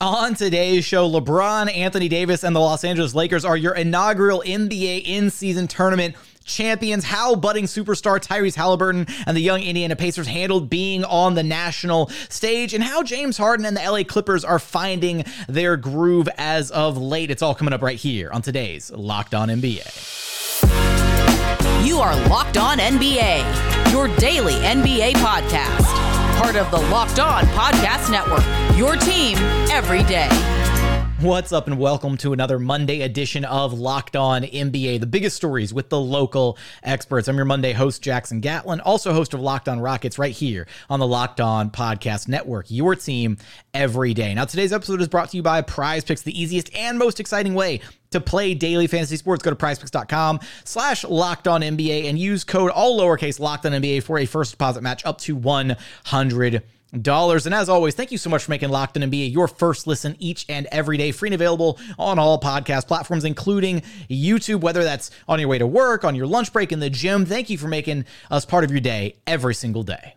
On today's show, LeBron, Anthony Davis, and the Los Angeles Lakers are your inaugural NBA in season tournament champions. How budding superstar Tyrese Haliburton and the young Indiana Pacers handled being on the national stage, and how James Harden and the LA Clippers are finding their groove as of late. It's all coming up right here on today's Locked On NBA. You are Locked On NBA, your daily NBA podcast part of the Locked On Podcast Network. Your team every day. What's up, and welcome to another Monday edition of Locked On NBA, the biggest stories with the local experts. I'm your Monday host, Jackson Gatlin, also host of Locked On Rockets, right here on the Locked On Podcast Network, your team every day. Now, today's episode is brought to you by Prize Picks, the easiest and most exciting way to play daily fantasy sports. Go to prizepicks.com slash locked on NBA and use code all lowercase locked on NBA for a first deposit match up to 100 dollars. And as always, thank you so much for making Locked On NBA your first listen each and every day, free and available on all podcast platforms, including YouTube, whether that's on your way to work, on your lunch break, in the gym. Thank you for making us part of your day every single day.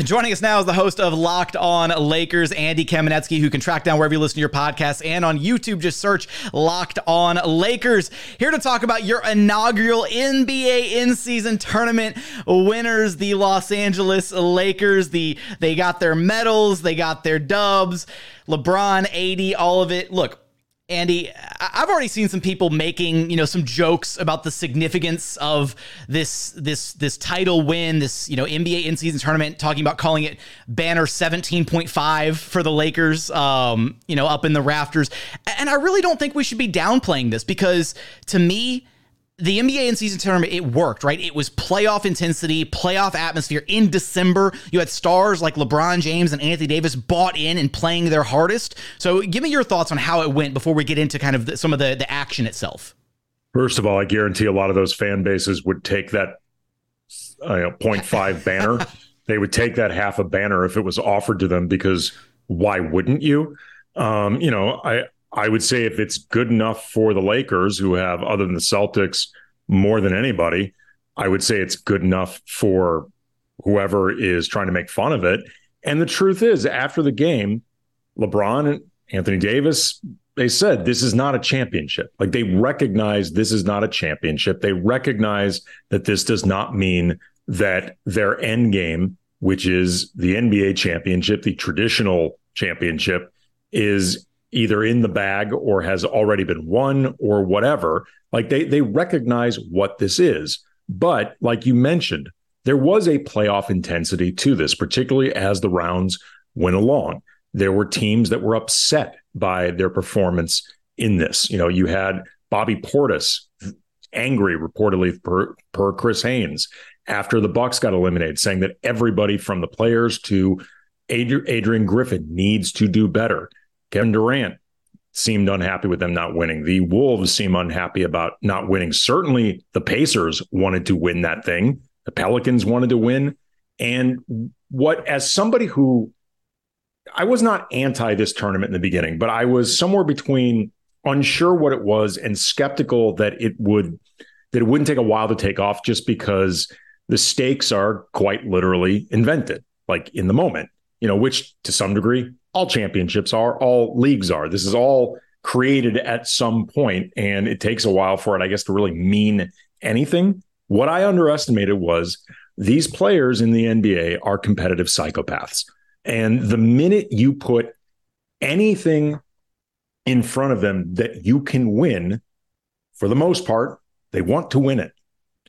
Joining us now is the host of Locked On Lakers, Andy Kamenetzky, who can track down wherever you listen to your podcasts and on YouTube. Just search Locked On Lakers. Here to talk about your inaugural NBA in-season tournament winners, the Los Angeles Lakers. The they got their medals, they got their dubs. LeBron, 80, all of it. Look, Andy, I've already seen some people making, you know, some jokes about the significance of this this this title win, this, you know, NBA in-season tournament, talking about calling it banner 17.5 for the Lakers, um, you know, up in the rafters. And I really don't think we should be downplaying this because to me, the NBA in season tournament, it worked, right? It was playoff intensity, playoff atmosphere. In December, you had stars like LeBron James and Anthony Davis bought in and playing their hardest. So, give me your thoughts on how it went before we get into kind of the, some of the, the action itself. First of all, I guarantee a lot of those fan bases would take that uh, you know, 0.5 banner. they would take that half a banner if it was offered to them because why wouldn't you? Um, you know, I I would say if it's good enough for the Lakers, who have, other than the Celtics, more than anybody, I would say it's good enough for whoever is trying to make fun of it. And the truth is, after the game, LeBron and Anthony Davis, they said this is not a championship. Like they recognize this is not a championship. They recognize that this does not mean that their end game, which is the NBA championship, the traditional championship, is either in the bag or has already been won or whatever. Like they they recognize what this is. But like you mentioned, there was a playoff intensity to this, particularly as the rounds went along. There were teams that were upset by their performance in this. You know, you had Bobby Portis angry reportedly per, per Chris Haynes after the Bucks got eliminated, saying that everybody from the players to Adrian Griffin needs to do better. Kevin Durant seemed unhappy with them not winning. The Wolves seem unhappy about not winning. Certainly the Pacers wanted to win that thing. The Pelicans wanted to win. And what, as somebody who I was not anti this tournament in the beginning, but I was somewhere between unsure what it was and skeptical that it would that it wouldn't take a while to take off just because the stakes are quite literally invented like in the moment you know which to some degree all championships are, all leagues are. This is all created at some point, and it takes a while for it, I guess, to really mean anything. What I underestimated was these players in the NBA are competitive psychopaths. And the minute you put anything in front of them that you can win, for the most part, they want to win it.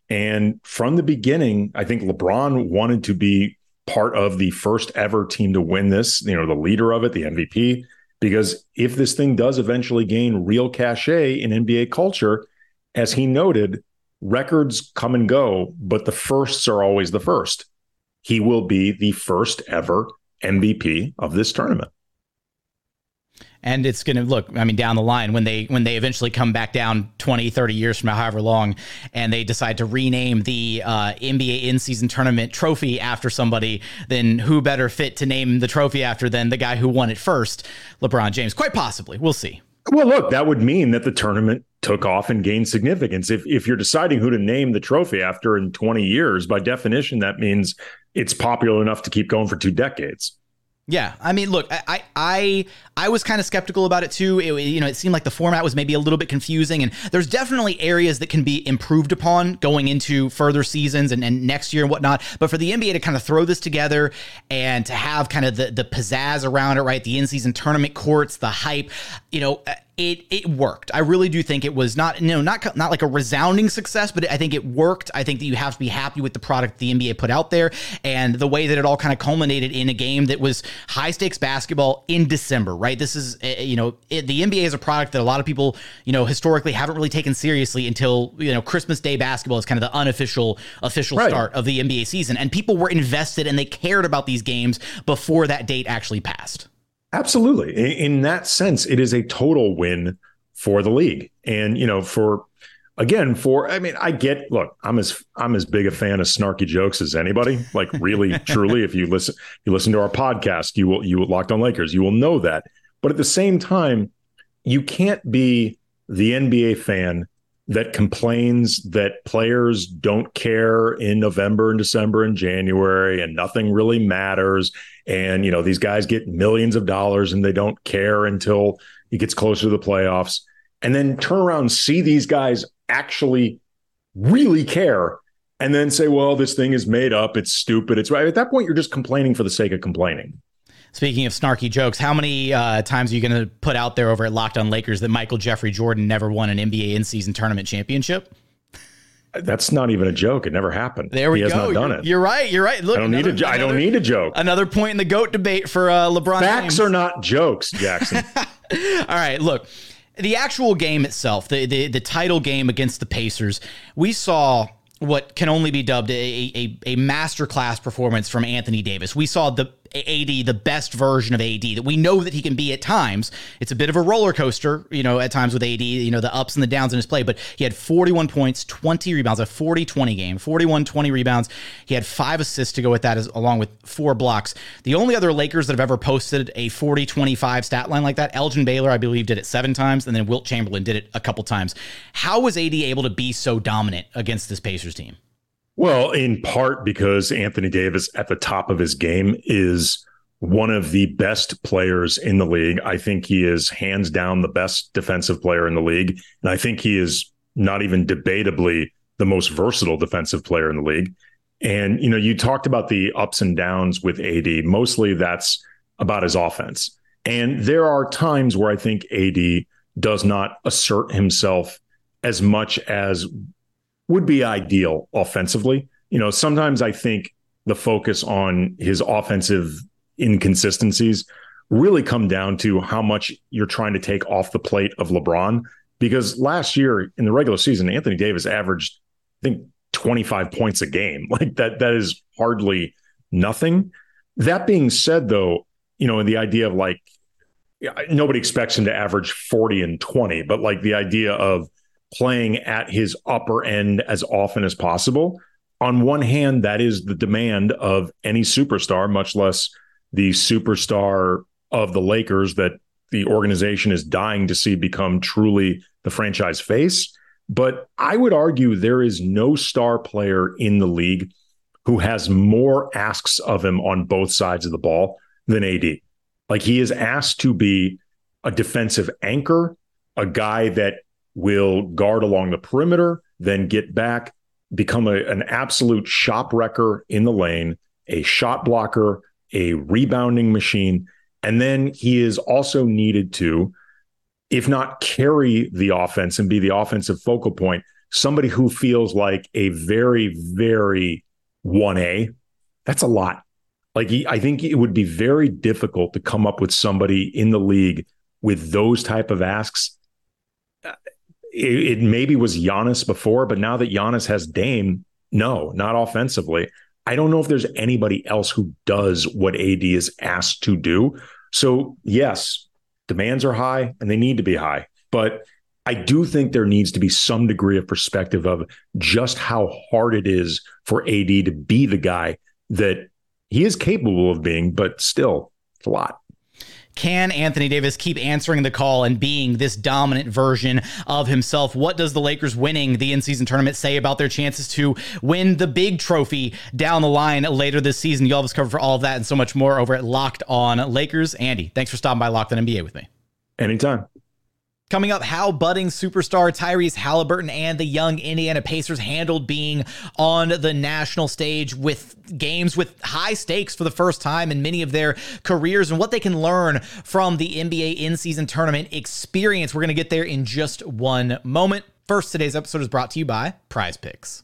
And from the beginning, I think LeBron wanted to be part of the first ever team to win this, you know, the leader of it, the MVP. Because if this thing does eventually gain real cachet in NBA culture, as he noted, records come and go, but the firsts are always the first. He will be the first ever MVP of this tournament and it's going to look i mean down the line when they when they eventually come back down 20 30 years from now however long and they decide to rename the uh, nba in-season tournament trophy after somebody then who better fit to name the trophy after than the guy who won it first? Lebron james. Quite possibly. We'll see. Well look that would mean that the tournament took off and gained significance. If, if you're deciding who to name the trophy after in 20 years by definition that means it's popular enough to keep going for two decades. Yeah, I mean, look, I I I was kind of skeptical about it too. It, you know, it seemed like the format was maybe a little bit confusing, and there's definitely areas that can be improved upon going into further seasons and, and next year and whatnot. But for the NBA to kind of throw this together and to have kind of the the pizzazz around it, right? The in season tournament courts, the hype, you know, uh, it it worked. I really do think it was not you know not not like a resounding success, but I think it worked. I think that you have to be happy with the product the NBA put out there and the way that it all kind of culminated in a game that was high stakes basketball in December. Right, this is eh, you know it, the NBA is a product that a lot of people you know historically haven't really taken seriously until you know Christmas Day basketball is kind of the unofficial official right. start of the NBA season, and people were invested and they cared about these games before that date actually passed. Absolutely. In, that sense, it is a total win for the league. And, you know, for again, for I mean, I get look, I'm as I'm as big a fan of snarky jokes as anybody. Like really, truly, if you listen you listen to our podcast, you will you locked on Lakers, you will know that. But at the same time, you can't be the NBA fan that complains that players don't care in November and December and January and nothing really matters and you know these guys get millions of dollars and they don't care until it gets closer to the playoffs and then turn around and see these guys actually really care and then say well this thing is made up it's stupid it's right at that point you're just complaining for the sake of complaining Speaking of snarky jokes, how many uh, times are you going to put out there over at Locked On Lakers that Michael Jeffrey Jordan never won an NBA in season tournament championship? That's not even a joke. It never happened. There we he go. Has not done you're, it. You're right. You're right. Look, I don't another, need a. Another, I don't need a joke. Another point in the goat debate for uh, LeBron. Facts James. are not jokes, Jackson. All right. Look, the actual game itself, the, the the title game against the Pacers, we saw what can only be dubbed a, a, a masterclass performance from Anthony Davis. We saw the AD the best version of AD that we know that he can be at times. It's a bit of a roller coaster, you know, at times with AD, you know, the ups and the downs in his play, but he had 41 points, 20 rebounds, a 40 20 game, 41 20 rebounds. He had five assists to go with that, as, along with four blocks. The only other Lakers that have ever posted a 40 25 stat line like that, Elgin Baylor, I believe, did it seven times, and then Wilt Chamberlain did it a couple times. How was AD able to be so dominant against this Pacers team? Well, in part because Anthony Davis at the top of his game is one of the best players in the league. I think he is hands down the best defensive player in the league. And I think he is not even debatably the most versatile defensive player in the league. And, you know, you talked about the ups and downs with AD. Mostly that's about his offense. And there are times where I think AD does not assert himself as much as would be ideal offensively. You know, sometimes I think the focus on his offensive inconsistencies really come down to how much you're trying to take off the plate of LeBron. Because last year in the regular season, Anthony Davis averaged, I think, 25 points a game. Like that, that is hardly nothing. That being said, though, you know, the idea of like nobody expects him to average 40 and 20, but like the idea of playing at his upper end as often as possible. On one hand, that is the demand of any superstar, much less the superstar of the Lakers that the organization is dying to see become truly the franchise face. But I would argue there is no star player in the league who has more asks of him on both sides of the ball than AD. Like he is asked to be a defensive anchor, a guy that will guard along the perimeter, then get back, become a, an absolute shop wrecker in the lane, a shot blocker, a rebounding machine. And then he is also needed to, if not carry the offense and be the offensive focal point, somebody who feels like a very, very 1A. That's a lot. Like, he, I think it would be very difficult to come up with somebody in the league with those type of asks it, it maybe was Giannis before, but now that Giannis has Dame, no, not offensively. I don't know if there's anybody else who does what AD is asked to do. So, yes, demands are high and they need to be high. But I do think there needs to be some degree of perspective of just how hard it is for AD to be the guy that he is capable of being, but still, it's a lot. Can Anthony Davis keep answering the call and being this dominant version of himself? What does the Lakers winning the in season tournament say about their chances to win the big trophy down the line later this season? You'll have us covered for all of that and so much more over at Locked On Lakers. Andy, thanks for stopping by Locked On NBA with me. Anytime. Coming up, how budding superstar Tyrese Haliburton and the young Indiana Pacers handled being on the national stage with games with high stakes for the first time in many of their careers and what they can learn from the NBA in season tournament experience. We're going to get there in just one moment. First, today's episode is brought to you by Prize Picks.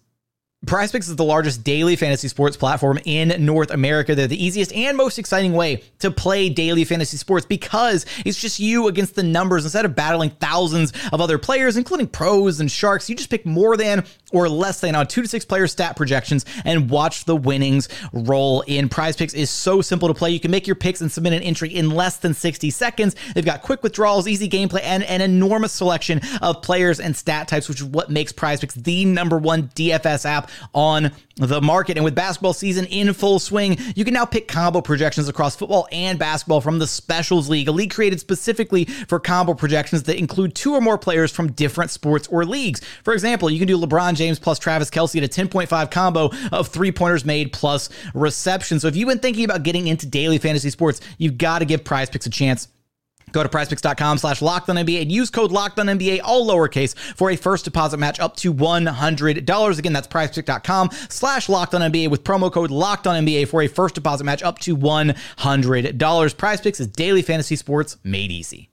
Prize Picks is the largest daily fantasy sports platform in North America. They're the easiest and most exciting way to play daily fantasy sports because it's just you against the numbers. Instead of battling thousands of other players, including pros and sharks, you just pick more than or less than on two to six player stat projections and watch the winnings roll in. Prize Picks is so simple to play. You can make your picks and submit an entry in less than 60 seconds. They've got quick withdrawals, easy gameplay, and an enormous selection of players and stat types, which is what makes Prize Picks the number one DFS app on the market. And with basketball season in full swing, you can now pick combo projections across football and basketball from the Specials League, a league created specifically for combo projections that include two or more players from different sports or leagues. For example, you can do LeBron James plus Travis Kelce at a 10.5 combo of three pointers made plus reception. So if you've been thinking about getting into daily fantasy sports, you've got to give prize picks a chance. Go to prizepicks.com slash locked on NBA and use code locked on NBA, all lowercase, for a first deposit match up to $100. Again, that's prizepicks.com slash locked on NBA with promo code locked on NBA for a first deposit match up to $100. Prize Picks is daily fantasy sports made easy.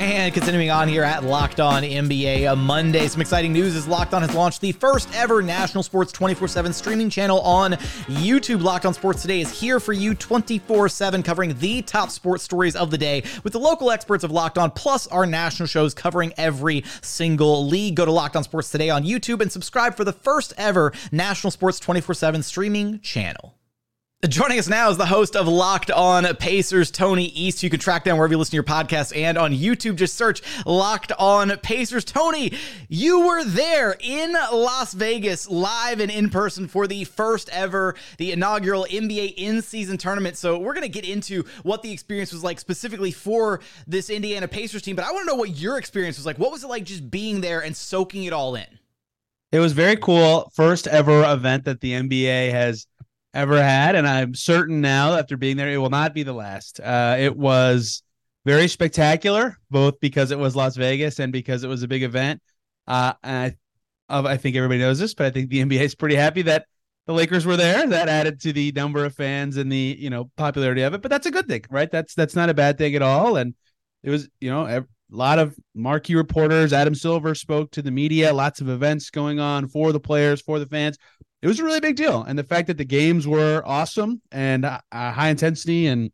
And continuing on here at Locked On NBA, Monday, some exciting news is Locked On has launched the first ever national sports 24 7 streaming channel on YouTube. Locked On Sports Today is here for you 24 7, covering the top sports stories of the day with the local experts of Locked On, plus our national shows covering every single league. Go to Locked On Sports Today on YouTube and subscribe for the first ever national sports 24 7 streaming channel. Joining us now is the host of Locked On Pacers, Tony East. You can track down wherever you listen to your podcast and on YouTube. Just search Locked On Pacers. Tony, you were there in Las Vegas, live and in person for the first ever, the inaugural NBA in season tournament. So we're going to get into what the experience was like specifically for this Indiana Pacers team. But I want to know what your experience was like. What was it like just being there and soaking it all in? It was very cool. First ever event that the NBA has ever had, and I'm certain now after being there, it will not be the last. Uh, it was very spectacular, both because it was Las Vegas and because it was a big event. Uh, and I, I think everybody knows this, but I think the NBA is pretty happy that the Lakers were there. That added to the number of fans and the you know popularity of it. But that's a good thing, right? That's that's not a bad thing at all. And it was you know a lot of marquee reporters. Adam Silver spoke to the media. Lots of events going on for the players, for the fans it was a really big deal. And the fact that the games were awesome and uh, high intensity and,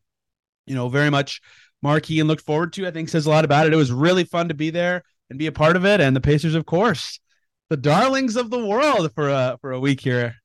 you know, very much marquee and looked forward to, I think says a lot about it. It was really fun to be there and be a part of it. And the Pacers, of course, the darlings of the world for a, for a week here.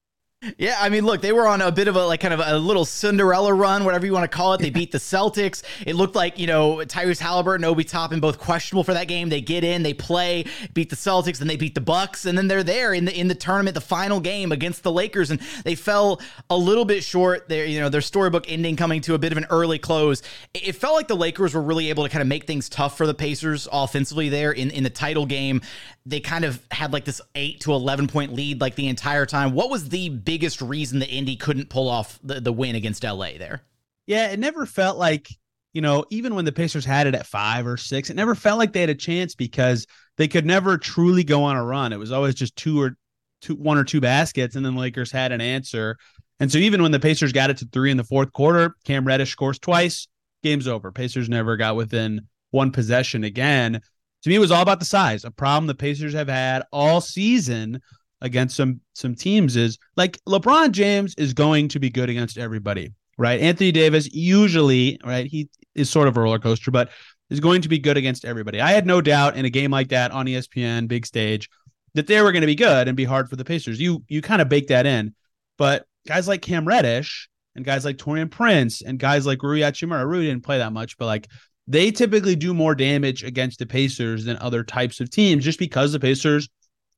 Yeah, I mean, look, they were on a bit of a like kind of a little Cinderella run, whatever you want to call it. They beat the Celtics. It looked like you know Tyrese Haliburton, Obi Toppin, both questionable for that game. They get in, they play, beat the Celtics, then they beat the Bucks, and then they're there in the in the tournament, the final game against the Lakers, and they fell a little bit short. There, you know, their storybook ending coming to a bit of an early close. It felt like the Lakers were really able to kind of make things tough for the Pacers offensively there in in the title game. They kind of had like this eight to eleven point lead like the entire time. What was the biggest reason that Indy couldn't pull off the, the win against LA there. Yeah, it never felt like, you know, even when the Pacers had it at five or six, it never felt like they had a chance because they could never truly go on a run. It was always just two or two, one or two baskets, and then Lakers had an answer. And so even when the Pacers got it to three in the fourth quarter, Cam Reddish scores twice, game's over. Pacers never got within one possession again. To me, it was all about the size, a problem the Pacers have had all season against some some teams is like LeBron James is going to be good against everybody, right? Anthony Davis usually, right? He is sort of a roller coaster, but is going to be good against everybody. I had no doubt in a game like that on ESPN, big stage, that they were going to be good and be hard for the Pacers. You you kind of bake that in, but guys like Cam Reddish and guys like Taurean Prince and guys like Rui Hachimura, Rui didn't play that much, but like they typically do more damage against the Pacers than other types of teams just because the Pacers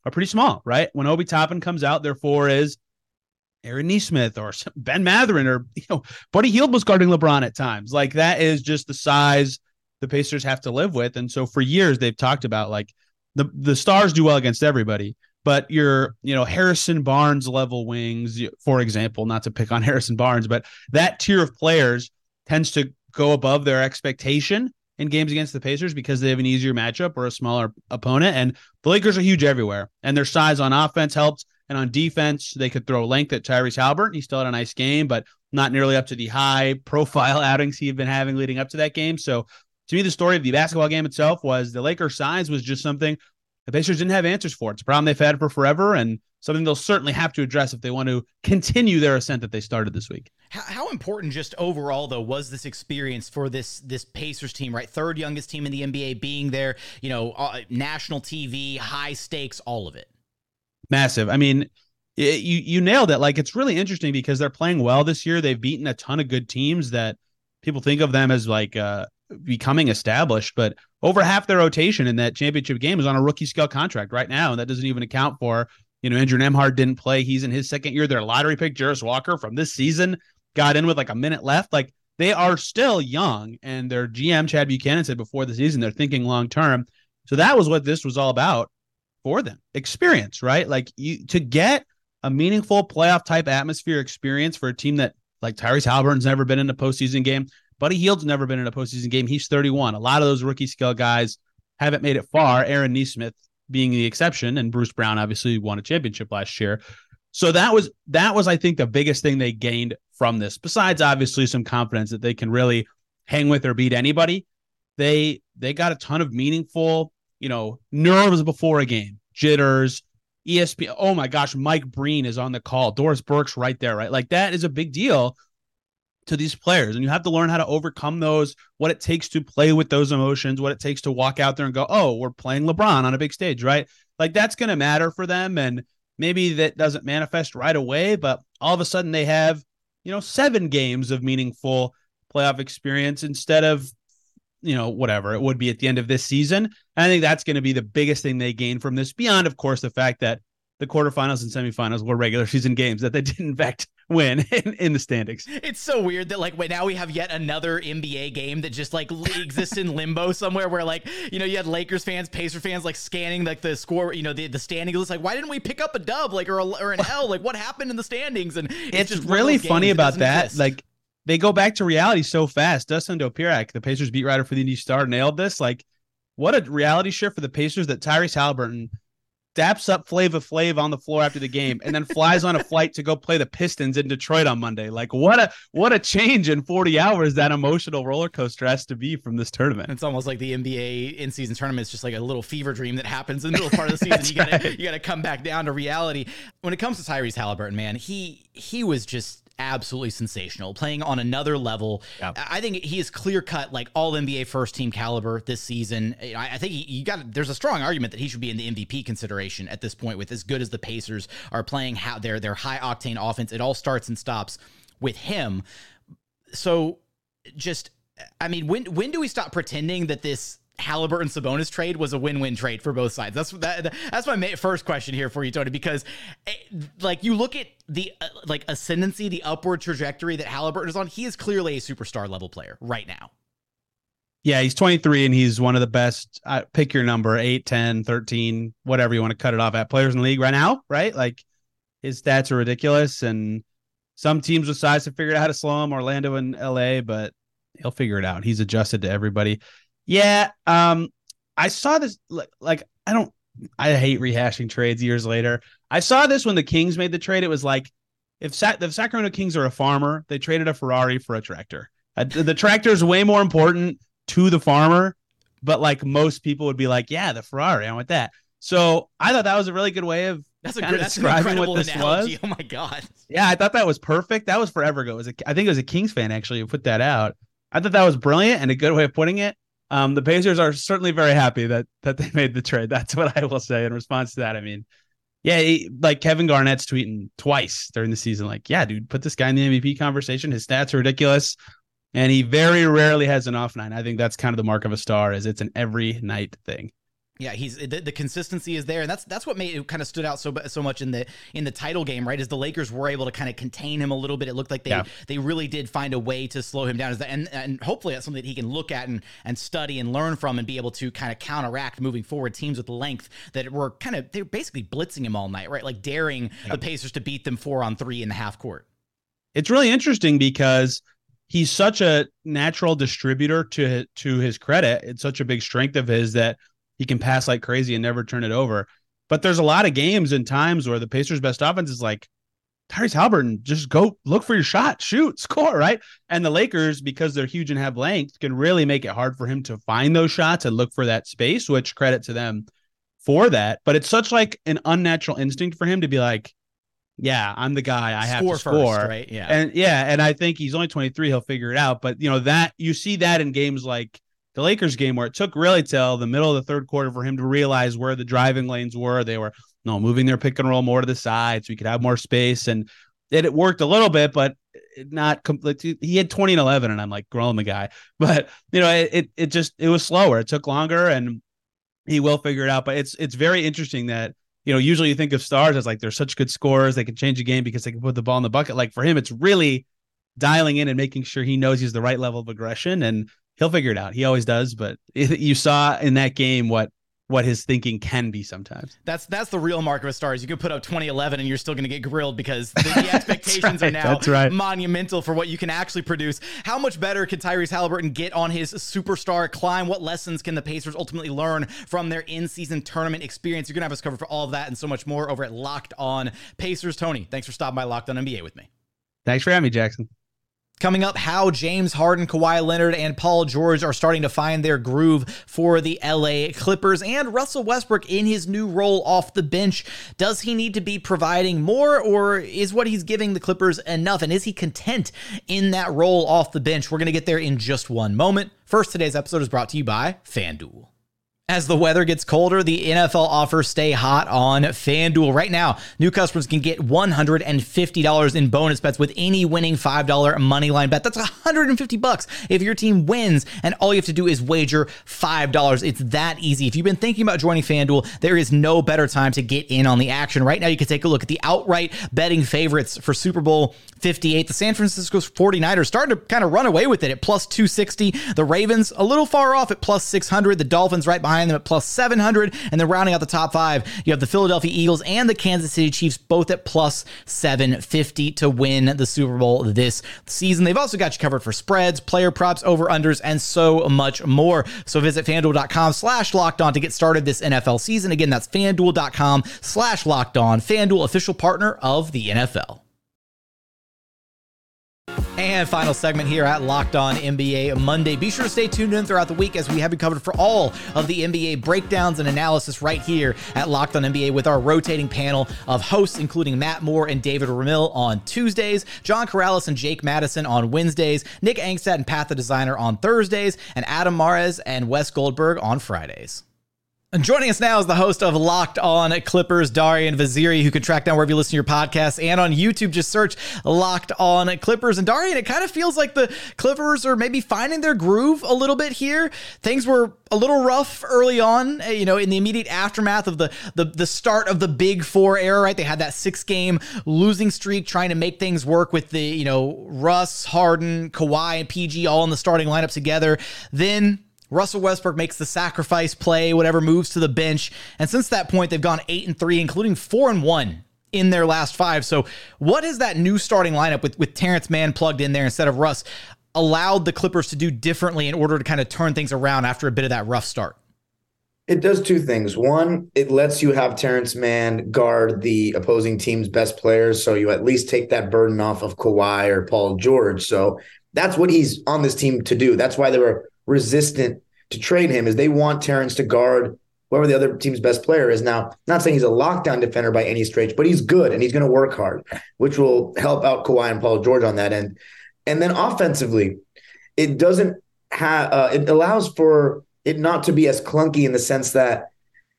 are pretty small, right? When Obi Toppin comes out, their four is Aaron Nesmith or Ben Mathurin or you know Buddy Hield was guarding LeBron at times. Like that is just the size the Pacers have to live with. And so for years they've talked about like the the stars do well against everybody, but your you know Harrison Barnes level wings, for example, not to pick on Harrison Barnes, but that tier of players tends to go above their expectation in games against the Pacers because they have an easier matchup or a smaller opponent. And the Lakers are huge everywhere, and their size on offense helps. And on defense, they could throw length at Tyrese Haliburton. He still had a nice game, but not nearly up to the high profile outings he had been having leading up to that game. So to me, the story of the basketball game itself was the Lakers' size was just something the Pacers didn't have answers for. It. It's a problem they've had for forever and something they'll certainly have to address if they want to continue their ascent that they started this week. How, how important, just overall, though, was this experience for this this Pacers team? Right, third youngest team in the NBA, being there, you know, uh, national TV, high stakes, all of it. Massive. I mean, it, you you nailed it. Like it's really interesting because they're playing well this year. They've beaten a ton of good teams that people think of them as like uh, becoming established, but over half their rotation in that championship game is on a rookie scale contract right now, and that doesn't even account for you know Andrew Nembhard didn't play. He's in his second year. Their lottery pick, Jarace Walker, from this season got in with like a minute left. Like they are still young, and their GM Chad Buchanan said before the season they're thinking long term. So that was what this was all about for them. Experience, right? Like you to get a meaningful playoff type atmosphere experience for a team that like Tyrese Haliburton's never been in a postseason game. Buddy Hield's never been in a postseason game. He's 31. A lot of those rookie scale guys haven't made it far. Aaron Nesmith being the exception, and Bruce Brown obviously won a championship last year. So that was that was I think the biggest thing they gained from this. Besides obviously some confidence that they can really hang with or beat anybody. They they got a ton of meaningful, you know, nerves before a game, jitters, ESP. Oh my gosh, Mike Breen is on the call. Doris Burke's right there, right? Like that is a big deal to these players. And you have to learn how to overcome those what it takes to play with those emotions what it takes to walk out there and go oh we're playing lebron on a big stage right? Like that's going to matter for them and maybe that doesn't manifest right away but all of a sudden they have you know seven games of meaningful playoff experience instead of you know whatever it would be at the end of this season. And i think that's going to be the biggest thing they gain from this beyond of course the fact that the quarterfinals and semifinals were regular season games that they didn't in fact win in, in the standings. It's so weird that like wait, now we have yet another NBA game that just like exists in limbo somewhere where like you know you had Lakers fans, Pacer fans like scanning like the score, you know the the standings. It's like why didn't we pick up a dub like or a, or an L? Like what happened in the standings? And it's, it's just really funny about that. Exist. Like they go back to reality so fast. Dustin Dopirak, the Pacers beat writer for the Indy Star, nailed this. Like what a reality shift for the Pacers that Tyrese Haliburton daps up Flava Flav on the floor after the game, and then flies on a flight to go play the Pistons in Detroit on Monday. Like what a what a change in 40 hours that emotional roller coaster has to be from this tournament. It's almost like the NBA in season tournament is just like a little fever dream that happens in the middle part of the season. you gotta right. you gotta come back down to reality. When it comes to Tyrese Haliburton, man, he he was just absolutely sensational, playing on another level. Yep. I think he is clear cut, like all NBA first team caliber this season. I think he, you got there's a strong argument that he should be in the MVP consideration at this point with as good as the Pacers are playing how their their high octane offense. It all starts and stops with him. So just I mean, when when do we stop pretending that this Haliburton Sabonis trade was a win-win trade for both sides. That's that, that's my first question here for you, Tony, because eh, like you look at the uh, like ascendancy, the upward trajectory that Haliburton is on. He is clearly a superstar level player right now. Yeah, he's 23 and he's one of the best. Uh, pick your number 8, 10, 13, whatever you want to cut it off at players in the league right now, right? Like his stats are ridiculous and some teams with size have figured out how to slow him, Orlando and LA, but he'll figure it out. He's adjusted to everybody. Yeah, um, I saw this like, like I don't I hate rehashing trades years later. I saw this when the Kings made the trade. It was like if Sa- the Sacramento Kings are a farmer, they traded a Ferrari for a tractor. Uh, the tractor is way more important to the farmer, but like most people would be like, yeah, the Ferrari, I want that. So I thought that was a really good way of that's a good, that's describing what this analogy. was. Oh my god! Yeah, I thought that was perfect. That was forever ago. It was a, I think it was a Kings fan actually who put that out. I thought that was brilliant and a good way of putting it. Um, the Pacers are certainly very happy that that they made the trade. That's what I will say in response to that. I mean, yeah, he, like Kevin Garnett's tweeting twice during the season, like, yeah, dude, put this guy in the MVP conversation. His stats are ridiculous, and he very rarely has an off night. I think that's kind of the mark of a star, is it's an every night thing. Yeah, he's the, the, consistency is there, and that's that's what made it kind of stood out so so much in the in the title game, right? Is the Lakers were able to kind of contain him a little bit. It looked like they yeah. they really did find a way to slow him down, is that, and and hopefully that's something that he can look at and and study and learn from, and be able to kind of counteract moving forward. Teams with length that were kind of they're basically blitzing him all night, right? Like daring yeah. the Pacers to beat them four on three in the half court. It's really interesting because he's such a natural distributor to to his credit. It's such a big strength of his that he can pass like crazy and never turn it over. But there's a lot of games and times where the Pacers' best offense is like Tyrese Haliburton, just go look for your shot, shoot, score, right? And the Lakers, because they're huge and have length, can really make it hard for him to find those shots and look for that space, which credit to them for that. But it's such like an unnatural instinct for him to be like, yeah, I'm the guy. I have score to score. First, right? Yeah. And yeah, and I think he's only 23. He'll figure it out. But you know, that you see that in games like the Lakers game where it took really till the middle of the third quarter for him to realize where the driving lanes were. They were you know moving their pick and roll more to the side so he could have more space. And it, it worked a little bit, but not complete. He had 20 and 11, and I'm like growing the guy. But you know, it, it it just it was slower. It took longer, and he will figure it out. But it's it's very interesting that you know, usually you think of stars as like they're such good scorers, they can change a game because they can put the ball in the bucket. Like for him, it's really dialing in and making sure he knows he's the right level of aggression and he'll figure it out. He always does. But you saw in that game what what his thinking can be sometimes. That's that's the real mark of a star. Is you can put up 2011 and you're still going to get grilled because the, the expectations right, are now right. monumental for what you can actually produce. How much better can Tyrese Haliburton get on his superstar climb? What lessons can the Pacers ultimately learn from their in-season tournament experience? You're going to have us covered for all of that and so much more over at Locked On Pacers. Tony, thanks for stopping by Locked On NBA with me. Thanks for having me, Jackson. Coming up, how James Harden, Kawhi Leonard, and Paul George are starting to find their groove for the LA Clippers, and Russell Westbrook in his new role off the bench. Does he need to be providing more, or is what he's giving the Clippers enough? And is he content in that role off the bench? We're going to get there in just one moment. First, today's episode is brought to you by FanDuel. As the weather gets colder, the NFL offers stay hot on FanDuel. Right now, new customers can get $150 in bonus bets with any winning $5 money line bet. That's 150 bucks if your team wins, and all you have to do is wager $5. It's that easy. If you've been thinking about joining FanDuel, there is no better time to get in on the action. Right now, you can take a look at the outright betting favorites for Super Bowl 58. The San Francisco 49ers starting to kind of run away with it at plus 260. The Ravens a little far off at plus 600. The Dolphins right behind behind them at plus 700. And then rounding out the top five, you have the Philadelphia Eagles and the Kansas City Chiefs, both at plus 750 to win the Super Bowl this season. They've also got you covered for spreads, player props, over unders, and so much more. So visit fanduel.com slash locked on to get started this NFL season. Again, that's fanduel.com slash locked on. Fanduel, official partner of the NFL. And final segment here at Locked On NBA Monday. Be sure to stay tuned in throughout the week as we have you covered for all of the NBA breakdowns and analysis right here at Locked On NBA with our rotating panel of hosts, including Matt Moore and David Ramil on Tuesdays, John Karalis and Jake Madison on Wednesdays, Nick Angstadt and Pat the Designer on Thursdays, and Adam Mares and Wes Goldberg on Fridays. And joining us now is the host of Locked On Clippers, Darian Vaziri, who can track down wherever you listen to your podcast and on YouTube. Just search Locked On Clippers. And Darian, it kind of feels like the Clippers are maybe finding their groove a little bit here. Things were a little rough early on, eh, you know, in the immediate aftermath of the the, the start of the Big Four era, right? They had that six game losing streak, trying to make things work with the, you know, Russ, Harden, Kawhi, and PG all in the starting lineup together. Then Russell Westbrook makes the sacrifice play, whatever moves to the bench. And since that point, they've gone eight and three, including four and one in their last five. So, what is that new starting lineup with, with Terrence Mann plugged in there instead of Russ allowed the Clippers to do differently in order to kind of turn things around after a bit of that rough start? It does two things. One, it lets you have Terrence Mann guard the opposing team's best players. So you at least take that burden off of Kawhi or Paul George. So that's what he's on this team to do. That's why they were resistant to trade him is they want Terrence to guard whoever the other team's best player is. Now, not saying he's a lockdown defender by any stretch, but he's good and he's going to work hard, which will help out Kawhi and Paul George on that end. And then offensively, it doesn't have uh, it allows for it not to be as clunky in the sense that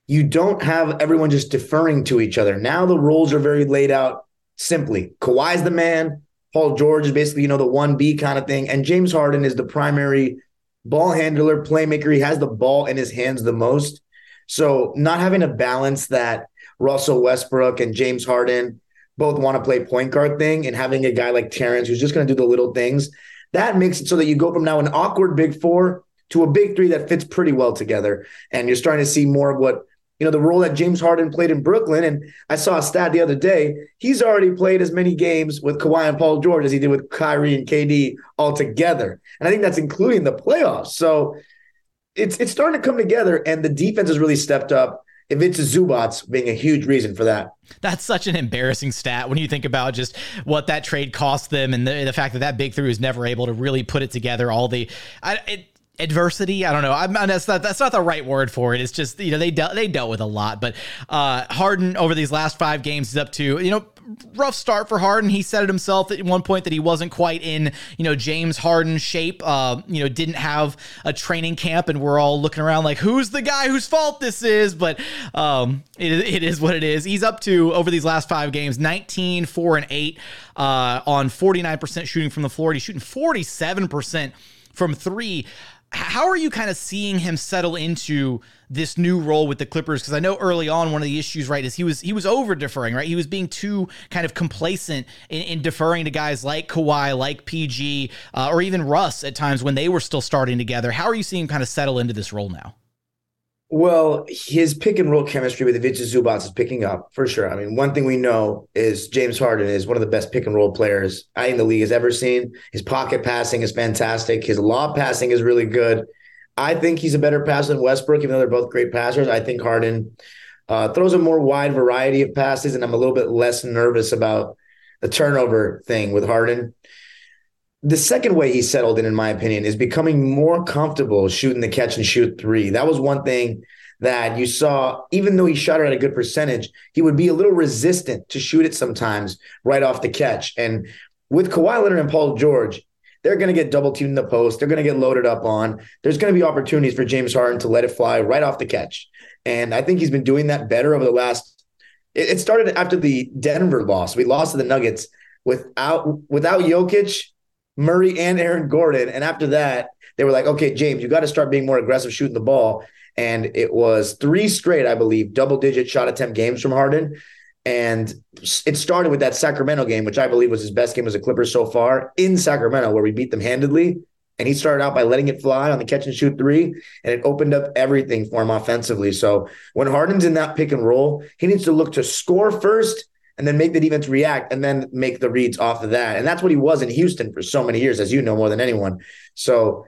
you don't have everyone just deferring to each other. Now the roles are very laid out simply. Kawhi's the man. Paul George is basically, you know, the 1B kind of thing. And James Harden is the primary ball handler, playmaker. He has the ball in his hands the most. So not having a balance that Russell Westbrook and James Harden both want to play point guard thing and having a guy like Terrence who's just going to do the little things, that makes it so that you go from now an awkward big four to a big three that fits pretty well together. And you're starting to see more of what, you know, the role that James Harden played in Brooklyn. And I saw a stat the other day. He's already played as many games with Kawhi and Paul George as he did with Kyrie and KD all together. And I think that's including the playoffs. So it's it's starting to come together, and the defense has really stepped up. Ivica Zubac being a huge reason for that. That's such an embarrassing stat when you think about just what that trade cost them and the, the fact that that big three was never able to really put it together. All the, I, it, adversity. I don't know. I'm, that's not that's not the right word for it. It's just you know they dealt they dealt with a lot. But uh, Harden over these last five games is up to you know rough start for Harden. He said it himself at one point that he wasn't quite in, you know, James Harden shape. Uh, you know, didn't have a training camp, and we're all looking around like, who's the guy whose fault this is? But um, it, it is what it is. He's up to over these last five games, 19, 4, and 8 uh, on 49% shooting from the floor. He's shooting 47% from three how are you kind of seeing him settle into this new role with the Clippers? Because I know early on one of the issues, right, is he was he was over deferring, right? He was being too kind of complacent in, in deferring to guys like Kawhi, like PG, uh, or even Russ at times when they were still starting together. How are you seeing him kind of settle into this role now? Well, his pick and roll chemistry with Ivica Zubac is picking up for sure. I mean, one thing we know is James Harden is one of the best pick and roll players I think the league has ever seen. His pocket passing is fantastic. His lob passing is really good. I think he's a better passer than Westbrook, even though they're both great passers. I think Harden uh, throws a more wide variety of passes, and I'm a little bit less nervous about the turnover thing with Harden. The second way he settled in, in my opinion, is becoming more comfortable shooting the catch and shoot three. That was one thing that you saw, even though he shot it at a good percentage, he would be a little resistant to shoot it sometimes right off the catch. And with Kawhi Leonard and Paul George, they're going to get double teamed in the post. They're going to get loaded up on. There's going to be opportunities for James Harden to let it fly right off the catch. And I think he's been doing that better over the last. It started after the Denver loss. We lost to the Nuggets without without Jokic Murray and Aaron Gordon. And after that, they were like, okay, James, you got to start being more aggressive shooting the ball. And it was three straight, I believe, double digit shot attempt games from Harden. And it started with that Sacramento game, which I believe was his best game as a Clipper so far in Sacramento, where we beat them handedly. And he started out by letting it fly on the catch and shoot three, and it opened up everything for him offensively. So when Harden's in that pick and roll, he needs to look to score first and then make the defense react and then make the reads off of that. And that's what he was in Houston for so many years, as you know more than anyone. So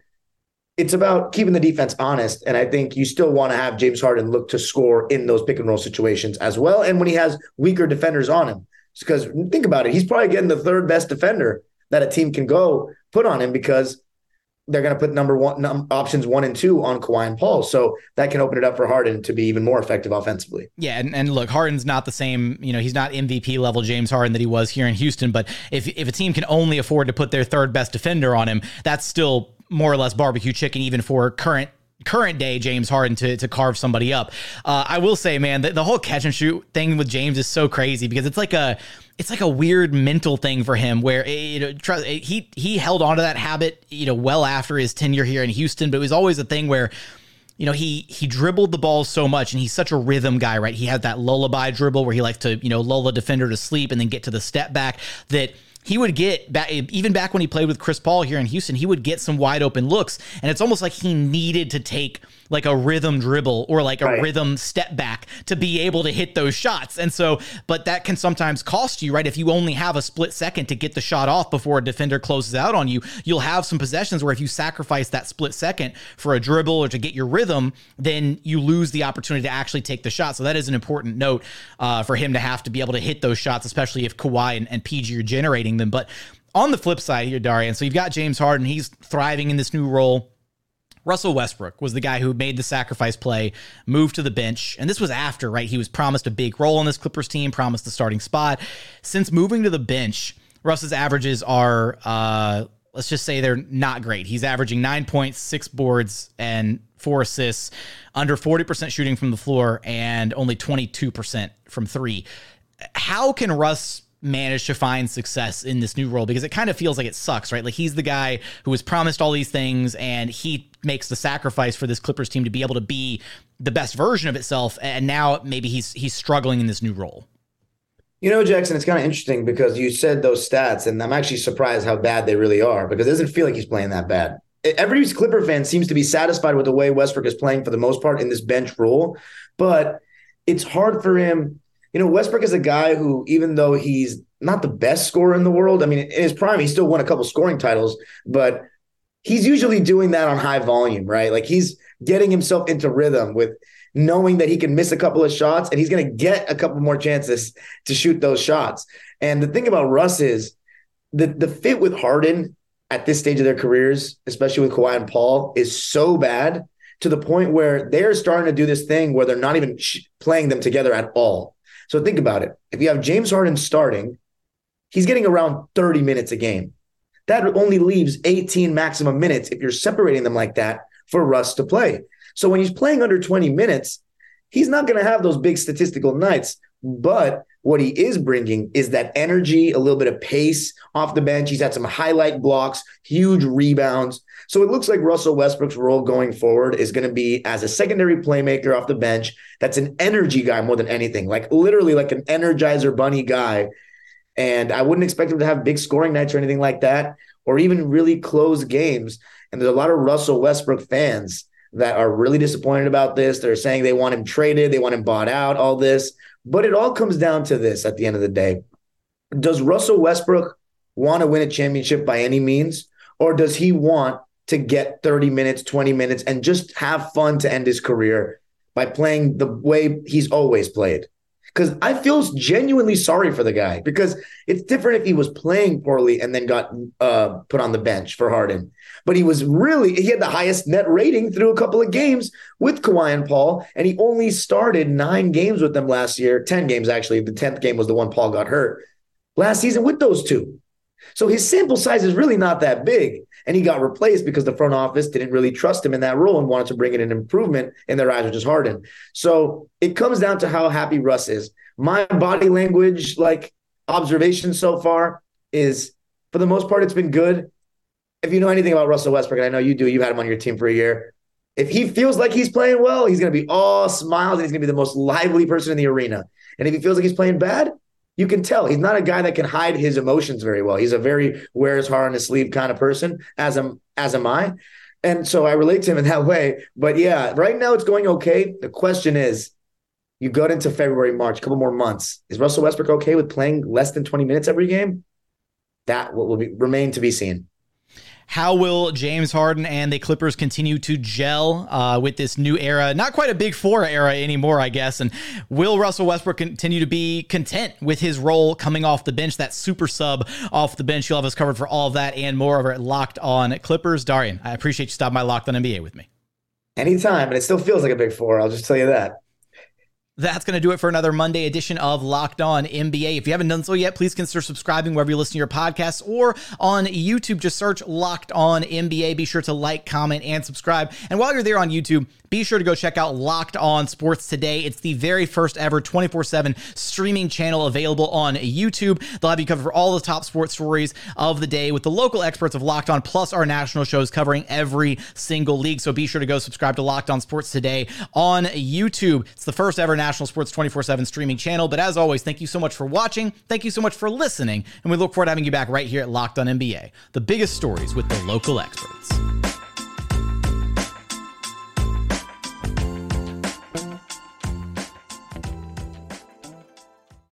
it's about keeping the defense honest. And I think you still want to have James Harden look to score in those pick and roll situations as well. And when he has weaker defenders on him, because think about it, he's probably getting the third best defender that a team can go put on him because they're going to put number one num, options one and two on Kawhi and Paul. So that can open it up for Harden to be even more effective offensively. Yeah, and, and look, Harden's not the same. You know, he's not MVP level James Harden that he was here in Houston. But if if a team can only afford to put their third best defender on him, that's still more or less barbecue chicken, even for current current day James Harden to, to carve somebody up. Uh, I will say, man, the, the whole catch and shoot thing with James is so crazy because it's like a it's like a weird mental thing for him where eh, you know eh, he he held on to that habit you know well after his tenure here in Houston, but it was always a thing where you know, he he dribbled the ball so much, and he's such a rhythm guy, right? He had that lullaby dribble where he likes to, you know, lull a defender to sleep and then get to the step back. That he would get back even back when he played with Chris Paul here in Houston, he would get some wide open looks, and it's almost like he needed to take like a rhythm dribble or like a right. rhythm step back to be able to hit those shots. And so, but that can sometimes cost you, right? If you only have a split second to get the shot off before a defender closes out on you, you'll have some possessions where if you sacrifice that split second for a dribble or to get your rhythm, then you lose the opportunity to actually take the shot. So that is an important note uh, for him to have to be able to hit those shots, especially if Kawhi and, and PG are generating them. But on the flip side here, Darian, so you've got James Harden. He's thriving in this new role. Russell Westbrook was the guy who made the sacrifice play, moved to the bench. And this was after, right? He was promised a big role on this Clippers team, promised the starting spot. Since moving to the bench, Russ's averages are, uh, let's just say they're not great. He's averaging nine points, six boards, and four assists, under 40% shooting from the floor, and only 22% from three. How can Russ manage to find success in this new role because it kind of feels like it sucks, right? Like he's the guy who was promised all these things and he makes the sacrifice for this Clippers team to be able to be the best version of itself and now maybe he's he's struggling in this new role. You know, Jackson, it's kind of interesting because you said those stats, and I'm actually surprised how bad they really are because it doesn't feel like he's playing that bad. Every Clipper fan seems to be satisfied with the way Westbrook is playing for the most part in this bench role, but it's hard for him. You know, Westbrook is a guy who, even though he's not the best scorer in the world, I mean, in his prime, he still won a couple scoring titles, but he's usually doing that on high volume, right? Like he's getting himself into rhythm with knowing that he can miss a couple of shots and he's going to get a couple more chances to shoot those shots. And the thing about Russ is the the fit with Harden at this stage of their careers, especially with Kawhi and Paul, is so bad to the point where they're starting to do this thing where they're not even sh- playing them together at all. So think about it. If you have James Harden starting, he's getting around 30 minutes a game. That only leaves 18 maximum minutes if you're separating them like that for Russ to play. So when he's playing under 20 minutes, he's not going to have those big statistical nights. But what he is bringing is that energy, a little bit of pace off the bench. He's had some highlight blocks, huge rebounds. So it looks like Russell Westbrook's role going forward is going to be as a secondary playmaker off the bench. That's an energy guy more than anything, like literally like an energizer bunny guy. And I wouldn't expect him to have big scoring nights or anything like that, or even really close games. And there's a lot of Russell Westbrook fans that are really disappointed about this. They're saying they want him traded, they want him bought out, all this. But it all comes down to this at the end of the day. Does Russell Westbrook want to win a championship by any means? Or does he want to get 30 minutes, 20 minutes, and just have fun to end his career by playing the way he's always played? because I feel genuinely sorry for the guy because it's different if he was playing poorly and then got uh, put on the bench for Harden. But he was really, he had the highest net rating through a couple of games with Kawhi and Paul, and he only started nine games with them last year, 10 games actually. The 10th game was the one Paul got hurt last season with those two. So his sample size is really not that big. And he got replaced because the front office didn't really trust him in that role and wanted to bring in an improvement and their eyes, were just hardened. So it comes down to how happy Russ is. My body language, like observation so far, is for the most part, it's been good. If you know anything about Russell Westbrook, and I know you do, you've had him on your team for a year. If he feels like he's playing well, he's going to be all smiles and he's going to be the most lively person in the arena. And if he feels like he's playing bad, you can tell he's not a guy that can hide his emotions very well. He's a very wears heart on his sleeve kind of person, as am as am I. And so I relate to him in that way. But yeah, right now it's going okay. The question is, you go into February, March, a couple more months. Is Russell Westbrook okay with playing less than 20 minutes every game? That will be, remain to be seen. How will James Harden and the Clippers continue to gel uh, with this new era? Not quite a big four era anymore, I guess. And will Russell Westbrook continue to be content with his role coming off the bench, that super sub off the bench? You'll have us covered for all of that and more over at Locked On Clippers. Darian, I appreciate you stopping by Locked On NBA with me. Anytime, and it still feels like a big four. I'll just tell you that. That's going to do it for another Monday edition of Locked On NBA. If you haven't done so yet, please consider subscribing wherever you listen to your podcasts or on YouTube. Just search Locked On NBA. Be sure to like, comment, and subscribe. And while you're there on YouTube, be sure to go check out Locked On Sports Today. It's the very first ever 24 7 streaming channel available on YouTube. They'll have you covered for all the top sports stories of the day with the local experts of Locked On, plus our national shows covering every single league. So be sure to go subscribe to Locked On Sports Today on YouTube. It's the first ever National Sports 24 7 streaming channel. But as always, thank you so much for watching. Thank you so much for listening. And we look forward to having you back right here at Locked On NBA. The biggest stories with the local experts.